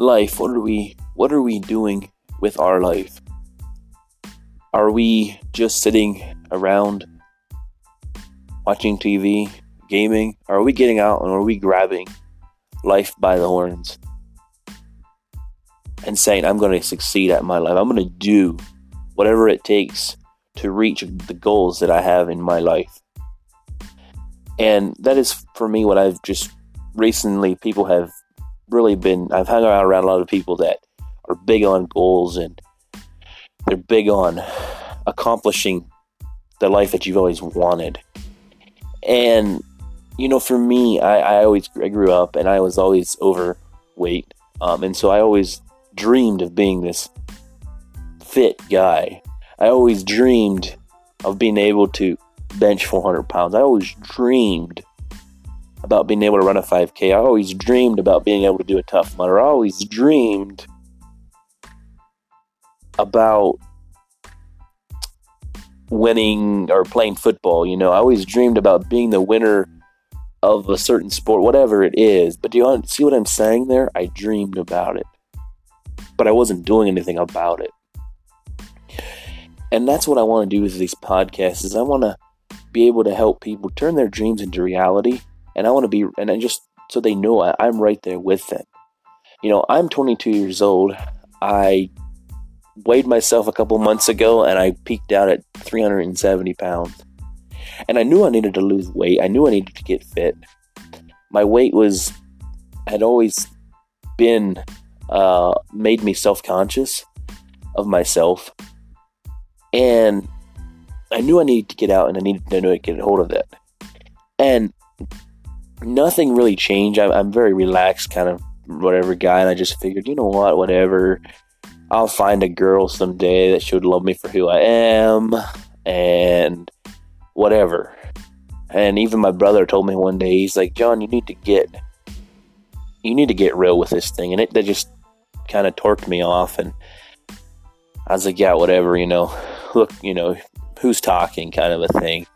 life, what are we what are we doing with our life? Are we just sitting around watching TV, gaming? Are we getting out and are we grabbing life by the horns and saying, I'm going to succeed at my life? I'm going to do whatever it takes to reach the goals that I have in my life. And that is for me what I've just recently, people have really been, I've hung out around a lot of people that are big on goals and they're big on accomplishing the life that you've always wanted. And, you know, for me, I, I always I grew up and I was always overweight. Um, and so I always dreamed of being this fit guy. I always dreamed of being able to bench 400 pounds. I always dreamed about being able to run a 5K. I always dreamed about being able to do a Tough Mudder. I always dreamed about winning or playing football. You know, I always dreamed about being the winner of a certain sport, whatever it is. But do you see what I'm saying there? I dreamed about it, but I wasn't doing anything about it. And that's what I want to do with these podcasts. Is I want to be able to help people turn their dreams into reality, and I want to be, and just so they know I, I'm right there with them. You know, I'm 22 years old. I weighed myself a couple months ago and I peaked out at 370 pounds. And I knew I needed to lose weight. I knew I needed to get fit. My weight was had always been uh, made me self conscious of myself, and I knew I needed to get out and I needed to know get a hold of that. And nothing really changed. I'm, I'm very relaxed, kind of whatever guy, and I just figured, you know what, whatever. I'll find a girl someday that should love me for who I am and whatever. And even my brother told me one day, he's like, John, you need to get you need to get real with this thing. And it that just kind of torqued me off and I was like, yeah, whatever, you know. Look, you know, who's talking kind of a thing.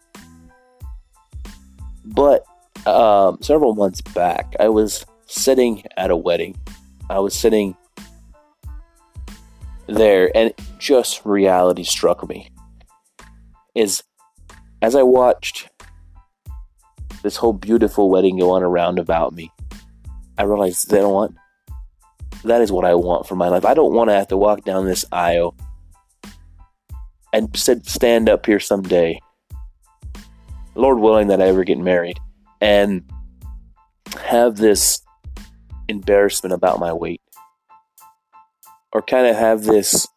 But um, several months back, I was sitting at a wedding. I was sitting there, and just reality struck me. Is as I watched this whole beautiful wedding go on around about me, I realized that I want that is what I want for my life. I don't want to have to walk down this aisle and stand up here someday, Lord willing that I ever get married, and have this embarrassment about my weight or kind of have this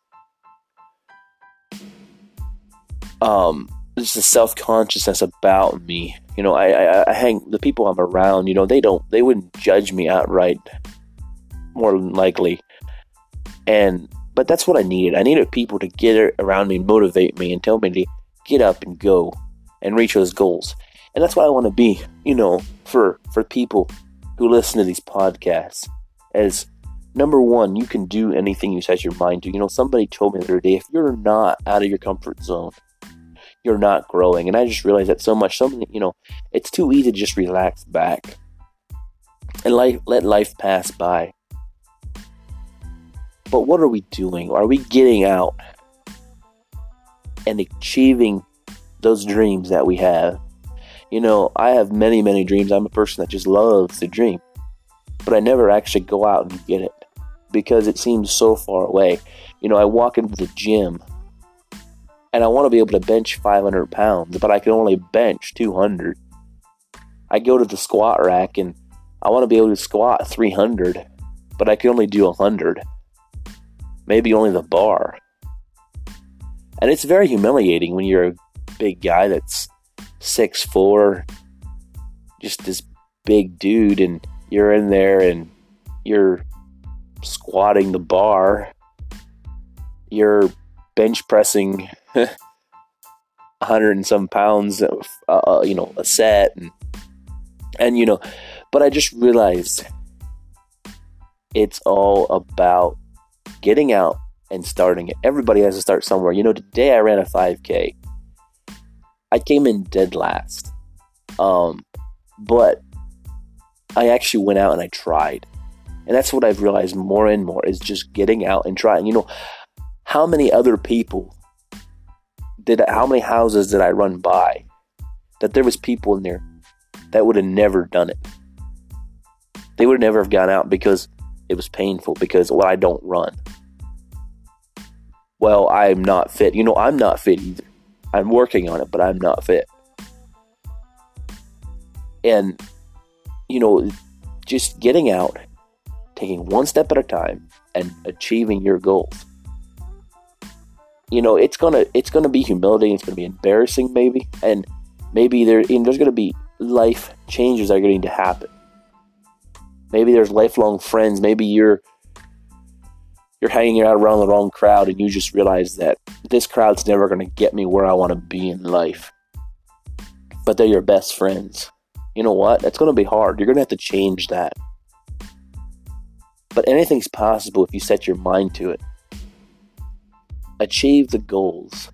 um just a self consciousness about me. You know, I, I I hang the people I'm around. You know, they don't they wouldn't judge me outright. More than likely, and but that's what I needed. I needed people to get around me, motivate me, and tell me to get up and go and reach those goals. And that's what I want to be. You know, for for people who listen to these podcasts, as number one, you can do anything you set your mind to. You know, somebody told me the other day, if you're not out of your comfort zone, you're not growing. And I just realized that so much. Something, you know, it's too easy to just relax back and life, let life pass by. But what are we doing? Are we getting out and achieving those dreams that we have? You know, I have many, many dreams. I'm a person that just loves to dream, but I never actually go out and get it because it seems so far away. You know, I walk into the gym and I want to be able to bench 500 pounds, but I can only bench 200. I go to the squat rack and I want to be able to squat 300, but I can only do 100. Maybe only the bar. And it's very humiliating when you're a big guy that's 6'4, just this big dude, and you're in there and you're squatting the bar, you're bench pressing 100 and some pounds, of, uh, you know, a set, and and you know, but I just realized it's all about getting out and starting it. Everybody has to start somewhere. You know, today I ran a 5K. I came in dead last. Um, but I actually went out and I tried And that's what I've realized more and more is just getting out and trying. You know, how many other people did how many houses did I run by that there was people in there that would have never done it. They would never have gone out because it was painful because well I don't run. Well, I'm not fit. You know, I'm not fit either. I'm working on it, but I'm not fit. And you know, just getting out, taking one step at a time and achieving your goals you know it's gonna it's gonna be humiliating it's gonna be embarrassing maybe and maybe there there's gonna be life changes that are going to happen maybe there's lifelong friends maybe you're you're hanging out around the wrong crowd and you just realize that this crowd's never going to get me where i want to be in life but they're your best friends you know what that's going to be hard you're going to have to change that but anything's possible if you set your mind to it achieve the goals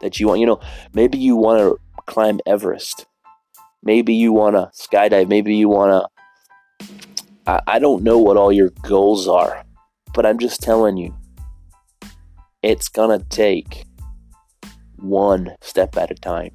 that you want. You know, maybe you want to climb Everest. Maybe you want to skydive. Maybe you want to. I, I don't know what all your goals are, but I'm just telling you, it's to take one step at a time.